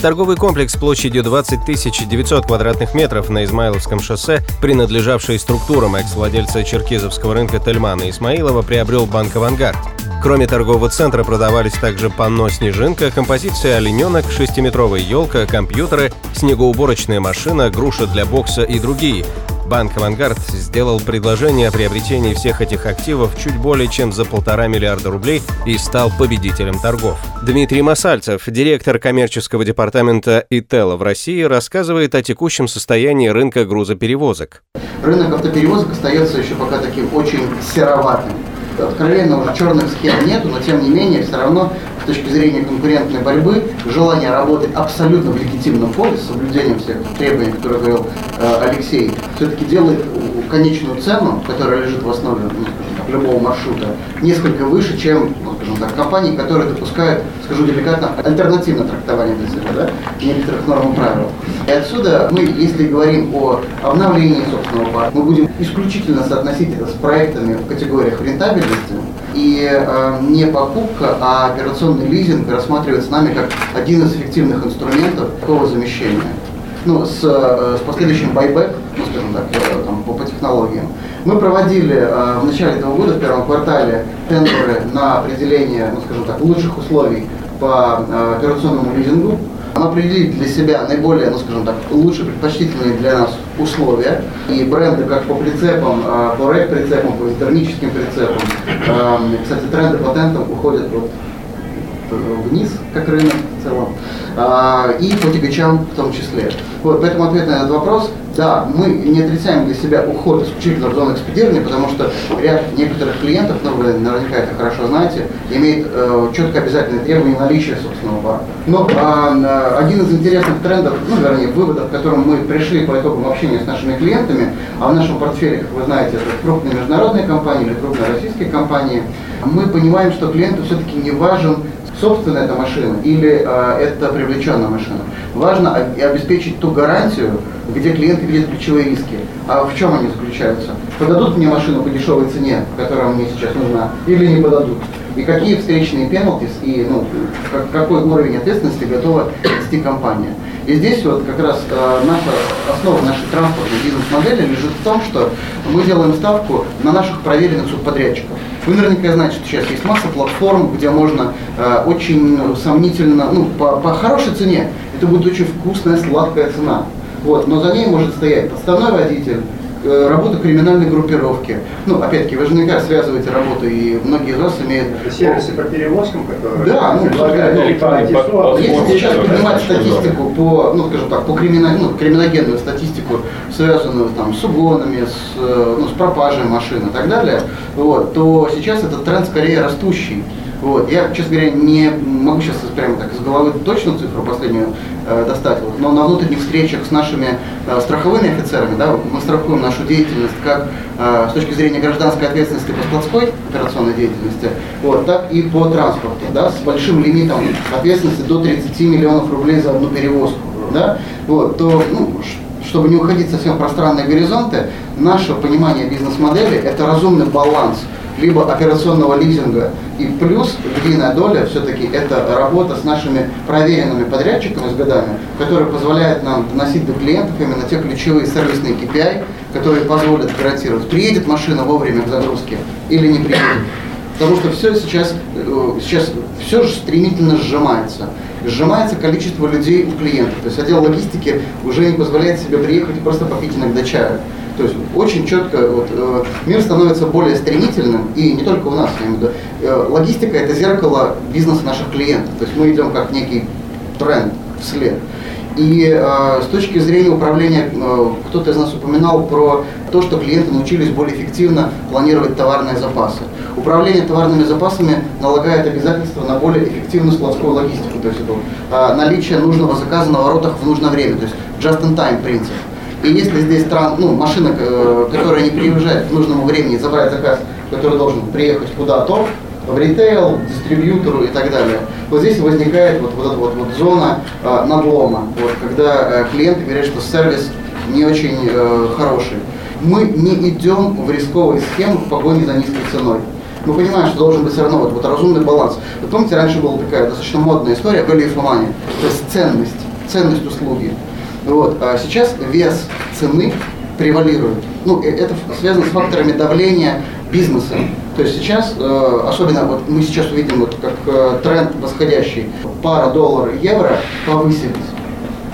Торговый комплекс площадью 20 900 квадратных метров на Измайловском шоссе, принадлежавший структурам экс-владельца черкизовского рынка Тельмана Исмаилова, приобрел банк «Авангард». Кроме торгового центра продавались также панно «Снежинка», композиция «Олененок», шестиметровая елка, компьютеры, снегоуборочная машина, груша для бокса и другие – Банк «Авангард» сделал предложение о приобретении всех этих активов чуть более чем за полтора миллиарда рублей и стал победителем торгов. Дмитрий Масальцев, директор коммерческого департамента ИТЭЛа в России, рассказывает о текущем состоянии рынка грузоперевозок. Рынок автоперевозок остается еще пока таким очень сероватым откровенно уже черных схем нету, но тем не менее все равно с точки зрения конкурентной борьбы желание работать абсолютно в легитимном поле с соблюдением всех требований, которые говорил э, Алексей, все-таки делает конечную цену, которая лежит в основе ну, любого маршрута, несколько выше, чем ну, скажем так, компании, которые допускают, скажу деликатно, альтернативное трактование себя, да, некоторых норм и правил. И отсюда мы, если говорим о обновлении собственного парка, мы будем исключительно соотносить это с проектами в категориях рентабельности, и э, не покупка, а операционный лизинг рассматривается нами как один из эффективных инструментов такого замещения. Ну, с, э, с последующим байбек, ну, скажем так, э, там, по, по технологиям. Мы проводили э, в начале этого года, в первом квартале, тендеры на определение, ну, скажем так, лучших условий по э, операционному лизингу определить для себя наиболее, ну скажем так, лучше предпочтительные для нас условия. И бренды как по прицепам, а, по рэк-прицепам, по термическим прицепам. Кстати, тренды патентов уходят вот вниз, как рынок в целом, а, и по тягачам в том числе. Вот, поэтому ответ на этот вопрос да, мы не отрицаем для себя уход исключительно в зону экспедирования, потому что ряд некоторых клиентов, ну вы наверняка это хорошо знаете, имеет э, четко обязательные требования наличия собственного парка. Но э, один из интересных трендов, ну вернее выводов, к которым мы пришли по итогам общения с нашими клиентами, а в нашем портфеле, как вы знаете, это крупные международные компании или крупные российские компании, мы понимаем, что клиенту все-таки не важен собственная эта машина или э, это привлеченная машина. Важно обеспечить ту гарантию, где клиенты видят ключевые риски. А в чем они заключаются? Подадут мне машину по дешевой цене, которая мне сейчас нужна, или не подадут? И какие встречные пеналтис и ну, как, какой уровень ответственности готова нести компания? И здесь вот как раз э, наша основа нашей транспортной бизнес-модели лежит в том, что мы делаем ставку на наших проверенных субподрядчиков. Вы наверняка знаете, что сейчас есть масса платформ, где можно э, очень сомнительно, ну, по, по хорошей цене, это будет очень вкусная, сладкая цена. Вот, но за ней может стоять подставной водитель, Э, работа криминальной группировки. Ну, опять-таки, вы же наверняка связываете работу, и многие из вас имеют... Это сервисы по перевозкам, которые... Да, ну, если сейчас поднимать статистику по, ну, скажем так, по кримино, ну, криминогенную статистику, связанную там с угонами, с, э, ну, с пропажей машин и так далее, вот, то сейчас этот тренд скорее растущий. Вот. Я, честно говоря, не могу сейчас прямо так из головы точную цифру последнюю э, достать, вот. но на внутренних встречах с нашими э, страховыми офицерами, да, мы страхуем нашу деятельность как э, с точки зрения гражданской ответственности по складской операционной деятельности, вот, так и по транспорту, да, с большим лимитом ответственности до 30 миллионов рублей за одну перевозку. Да, вот, то, ну, чтобы не уходить совсем в пространные горизонты, наше понимание бизнес-модели – это разумный баланс – либо операционного лизинга. И плюс львиная доля все-таки это работа с нашими проверенными подрядчиками с годами, которые позволяют нам доносить до клиентов именно те ключевые сервисные KPI, которые позволят гарантировать, приедет машина вовремя к загрузке или не приедет. Потому что все сейчас, э, сейчас все же стремительно сжимается. Сжимается количество людей у клиентов. То есть отдел логистики уже не позволяет себе приехать и просто попить иногда чаю. То есть очень четко вот, э, мир становится более стремительным, и не только у нас, я имею в виду. Э, логистика – это зеркало бизнеса наших клиентов. То есть мы идем как некий тренд вслед. И э, с точки зрения управления, э, кто-то из нас упоминал про то, что клиенты научились более эффективно планировать товарные запасы. Управление товарными запасами налагает обязательства на более эффективную складскую логистику, то есть это э, наличие нужного заказа на воротах в нужное время, то есть just-in-time принцип. И если здесь тран, ну, машина, э, которая не приезжает к нужному времени, забрать заказ, который должен приехать куда-то, в ритейл, дистрибьютору и так далее. Вот здесь возникает вот, вот эта вот, вот зона э, надлома, вот, когда э, клиенты говорят, что сервис не очень э, хороший. Мы не идем в рисковые схемы в погоне за низкой ценой. Мы понимаем, что должен быть все равно вот, вот разумный баланс. Вы помните, раньше была такая достаточно модная история value for money, то есть ценность, ценность услуги. Вот. А сейчас вес цены превалирует. Ну, это связано с факторами давления бизнеса. То есть сейчас, э, особенно вот мы сейчас увидим вот как э, тренд восходящий, пара доллар-евро повысились.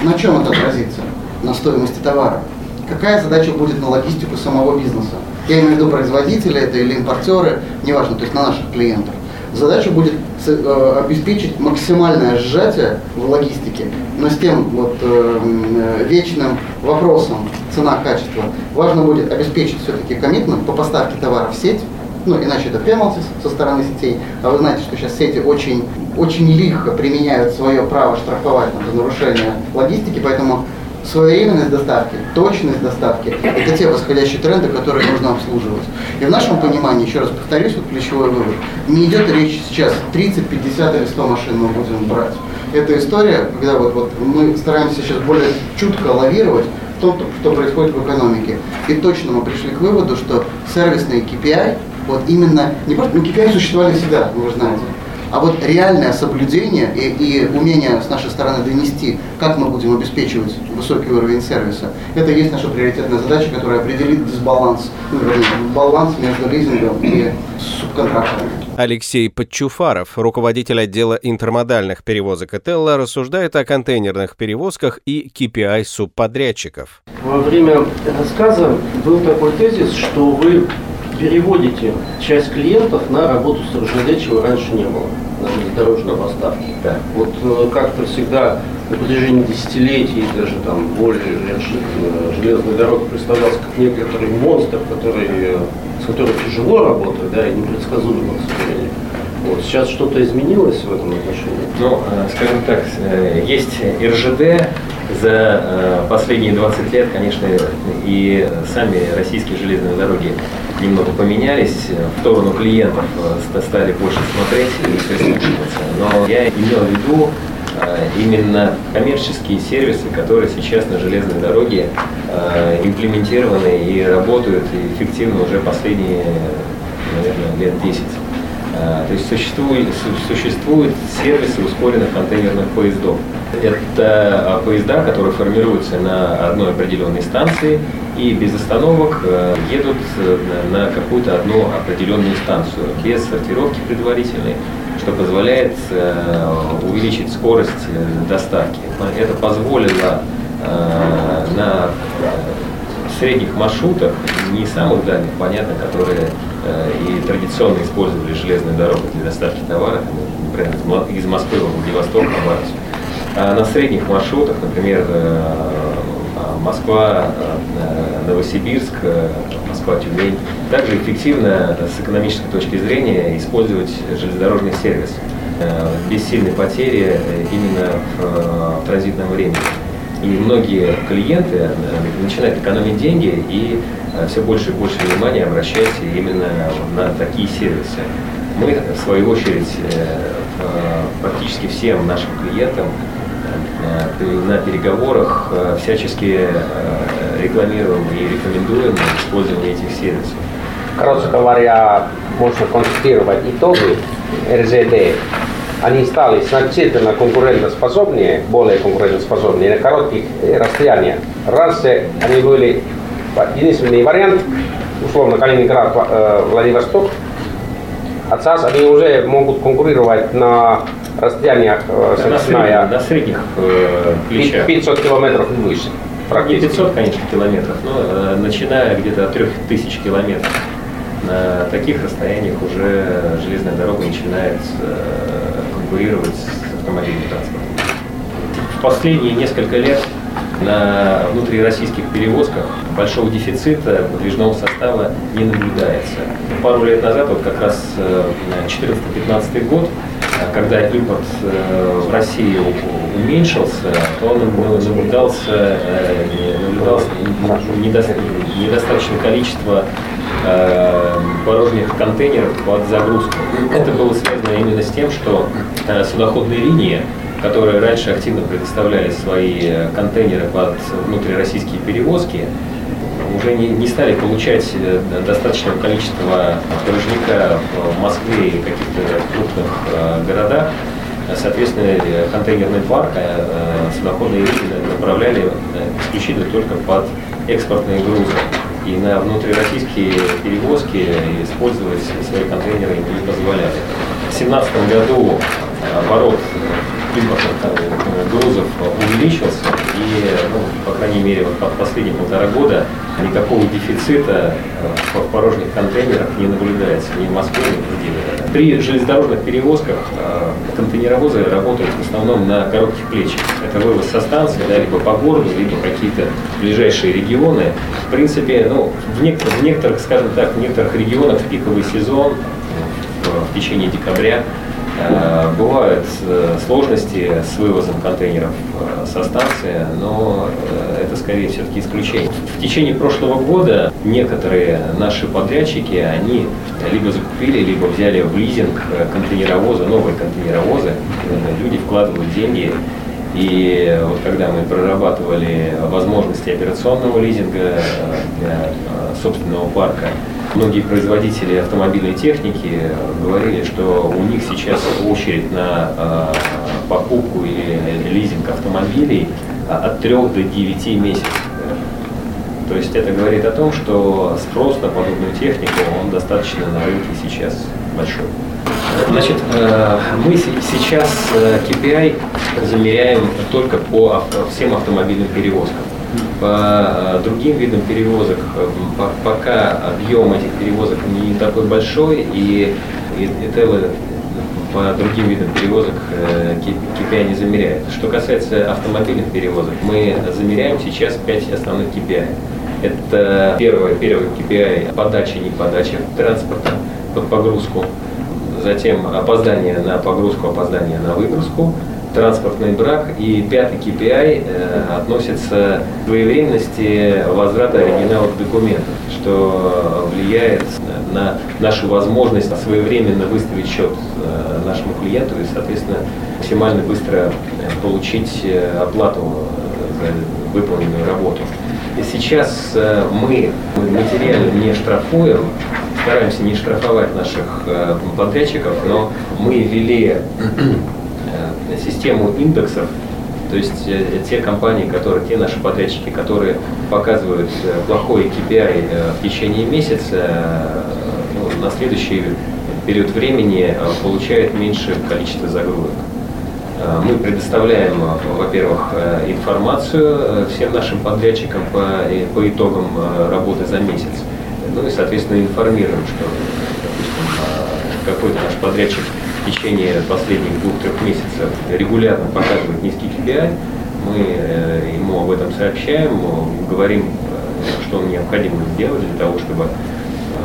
На чем это отразится? На стоимости товара. Какая задача будет на логистику самого бизнеса? Я имею в виду производители это или импортеры, неважно, то есть на наших клиентов. Задача будет э, обеспечить максимальное сжатие в логистике, но с тем вот э, вечным вопросом цена-качество. Важно будет обеспечить все-таки коммитмент по поставке товара в сеть, ну, иначе это penalty со стороны сетей. А вы знаете, что сейчас сети очень, очень лихо применяют свое право штрафовать за нарушение логистики, поэтому своевременность доставки, точность доставки – это те восходящие тренды, которые нужно обслуживать. И в нашем понимании, еще раз повторюсь, вот ключевой вывод, не идет речь сейчас 30, 50 или 100 машин мы будем брать. Это история, когда вот, вот мы стараемся сейчас более чутко лавировать в том, что происходит в экономике. И точно мы пришли к выводу, что сервисные KPI, вот именно, не просто, ну KPI существовали всегда, вы знаете, а вот реальное соблюдение и, и умение с нашей стороны донести, как мы будем обеспечивать высокий уровень сервиса, это и есть наша приоритетная задача, которая определит дисбаланс, ну, баланс между лизингом и субконтрактами. Алексей Подчуфаров, руководитель отдела интермодальных перевозок Этелла, рассуждает о контейнерных перевозках и KPI субподрядчиков. Во время рассказа был такой тезис, что вы переводите часть клиентов на работу с РЖД, чего раньше не было, на железнодорожные поставки. Да. Вот э, как-то всегда на протяжении десятилетий, даже там более лет э, железная дорога представлялась как некоторый монстр, который, э, с которым тяжело работать, да, и непредсказуемо, к сожалению. Вот. Сейчас что-то изменилось в этом отношении? Ну, скажем так, есть РЖД, за последние 20 лет, конечно, и сами российские железные дороги немного поменялись, в сторону клиентов э, стали больше смотреть и прислушиваться. Но я имел в виду э, именно коммерческие сервисы, которые сейчас на железной дороге э, имплементированы и работают эффективно уже последние, наверное, лет 10. То есть существуют, существуют сервисы ускоренных контейнерных поездов. Это поезда, которые формируются на одной определенной станции и без остановок э, едут э, на какую-то одну определенную станцию, без сортировки предварительной, что позволяет э, увеличить скорость доставки. Это позволило на средних маршрутах, не самых дальних, понятно, которые и традиционно использовали железную дорогу для доставки товара, например, из Москвы в Владивосток, на А на средних маршрутах, например, Москва, э, Новосибирск, э, Москва-Тюмень. Также эффективно с экономической точки зрения использовать железнодорожный сервис э, без сильной потери именно в транзитном времени. И многие клиенты начинают экономить деньги и все больше и больше внимания обращать именно на такие сервисы. Мы, в свою очередь, практически всем нашим клиентам на переговорах э, всячески э, рекламируем и рекомендуем использование этих сервисов. Короче говоря, можно констатировать итоги РЗД. Они стали значительно конкурентоспособнее, более конкурентоспособнее на коротких расстояниях. Раньше они были единственный вариант, условно Калининград, э, Владивосток, а сейчас они уже могут конкурировать на расстояниях, э, начиная до средних э, плечах. 500 километров и выше. Не 500, конечно, километров, но э, начиная где-то от 3000 километров. На таких расстояниях уже железная дорога начинает э, конкурировать с автомобильным транспортом. В последние несколько лет на внутрироссийских перевозках большого дефицита подвижного состава не наблюдается. Пару лет назад, вот как раз 14-15 год, когда импорт в Россию уменьшился, то он наблюдался, наблюдался недостаточное количество порожних контейнеров под загрузку. Это было связано именно с тем, что судоходные линии которые раньше активно предоставляли свои контейнеры под внутрироссийские перевозки, уже не, не стали получать э, достаточного количества порожняка в Москве и каких-то крупных э, городах. Соответственно, э, контейнерный парк судоходные линии направляли исключительно только под экспортные грузы. И на внутрироссийские перевозки использовать свои контейнеры не позволяли. В 2017 году оборот импортных грузов увеличился, и, ну, по крайней мере, вот последние полтора года никакого дефицита э, в порожних контейнерах не наблюдается ни в Москве, ни в. При железнодорожных перевозках э, контейнеровозы работают в основном на коротких плечах. Это вывоз со станции, да, либо по городу, либо какие-то ближайшие регионы. В принципе, ну, в, некоторых, в некоторых, скажем так, в некоторых регионах в пиковый сезон в, течение декабря Э, бывают э, сложности с вывозом контейнеров э, со станции, но это скорее все-таки исключение. В течение прошлого года некоторые наши подрядчики, они либо закупили, либо взяли в лизинг контейнеровозы, новые контейнеровозы. Люди вкладывают деньги и вот когда мы прорабатывали возможности операционного лизинга для собственного парка, многие производители автомобильной техники говорили, что у них сейчас очередь на э, покупку или лизинг автомобилей от 3 до 9 месяцев. То есть это говорит о том, что спрос на подобную технику, он достаточно на рынке сейчас большой. Значит, э, мы сейчас KPI э, замеряем только по всем автомобильным перевозкам. По э, другим видам перевозок пока объем этих перевозок не такой большой, и ИТЛ по другим видам перевозок KPI не замеряет. Что касается автомобильных перевозок, мы замеряем сейчас 5 основных KPI. Это первое, первый KPI – подача, не подача транспорта под погрузку. Затем опоздание на погрузку, опоздание на выгрузку транспортный брак. И пятый KPI э, относится к своевременности возврата оригиналов документов, что влияет на нашу возможность своевременно выставить счет э, нашему клиенту и, соответственно, максимально быстро э, получить э, оплату э, за выполненную работу. И сейчас мы материально не штрафуем, стараемся не штрафовать наших подрядчиков, но мы ввели систему индексов, то есть э, те компании, которые, те наши подрядчики, которые показывают э, плохой KPI э, в течение месяца, ну, на следующий период времени получают меньшее количество загрузок. Мы предоставляем, во-первых, информацию всем нашим подрядчикам по, по итогам работы за месяц. Ну и, соответственно, информируем, что, допустим, какой-то наш подрядчик в течение последних двух-трех месяцев регулярно показывает низкий KPI, мы э, ему об этом сообщаем, говорим, э, что необходимо сделать для того, чтобы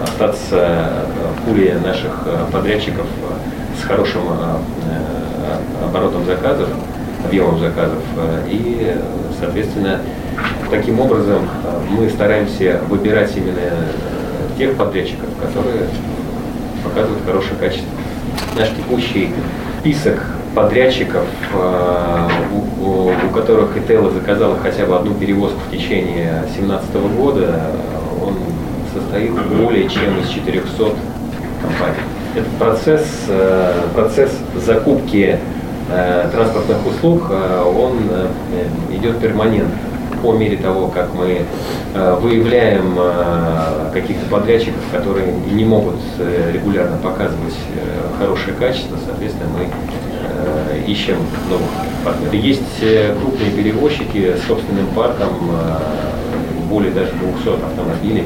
остаться в пуле наших подрядчиков с хорошим оборотом заказов, объемом заказов. И, соответственно, таким образом мы стараемся выбирать именно тех подрядчиков, которые показывают хорошее качество наш текущий список подрядчиков, э, у, у которых Итела заказала хотя бы одну перевозку в течение 2017 года, он состоит более чем из 400 компаний. Этот процесс, э, процесс закупки э, транспортных услуг, он идет перманентно по мере того, как мы э, выявляем э, каких-то подрядчиков, которые не могут э, регулярно показывать хорошее качество, соответственно, мы ищем новых партнеров. Есть крупные перевозчики с собственным парком, более даже 200 автомобилей.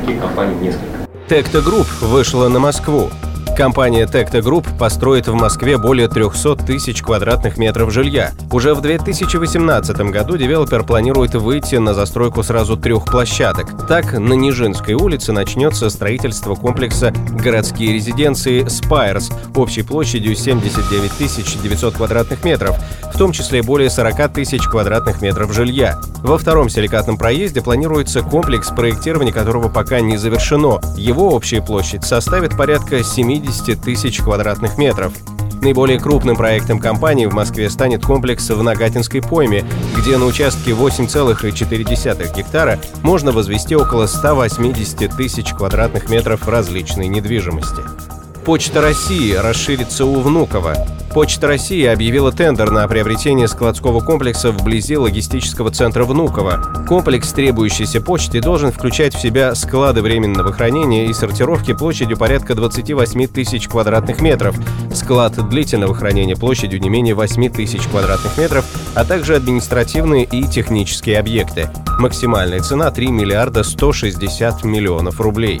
Таких компаний несколько. Tecta Group вышла на Москву. Компания Tecta Group построит в Москве более 300 тысяч квадратных метров жилья. Уже в 2018 году девелопер планирует выйти на застройку сразу трех площадок. Так, на Нижинской улице начнется строительство комплекса городские резиденции Spires общей площадью 79 900 квадратных метров, в том числе более 40 тысяч квадратных метров жилья. Во втором силикатном проезде планируется комплекс, проектирования которого пока не завершено. Его общая площадь составит порядка 70 тысяч квадратных метров. Наиболее крупным проектом компании в Москве станет комплекс в Нагатинской пойме, где на участке 8,4 гектара можно возвести около 180 тысяч квадратных метров различной недвижимости. Почта России расширится у Внуково. Почта России объявила тендер на приобретение складского комплекса вблизи логистического центра Внуково. Комплекс требующейся почты должен включать в себя склады временного хранения и сортировки площадью порядка 28 тысяч квадратных метров, склад длительного хранения площадью не менее 8 тысяч квадратных метров, а также административные и технические объекты. Максимальная цена 3 миллиарда 160 миллионов рублей.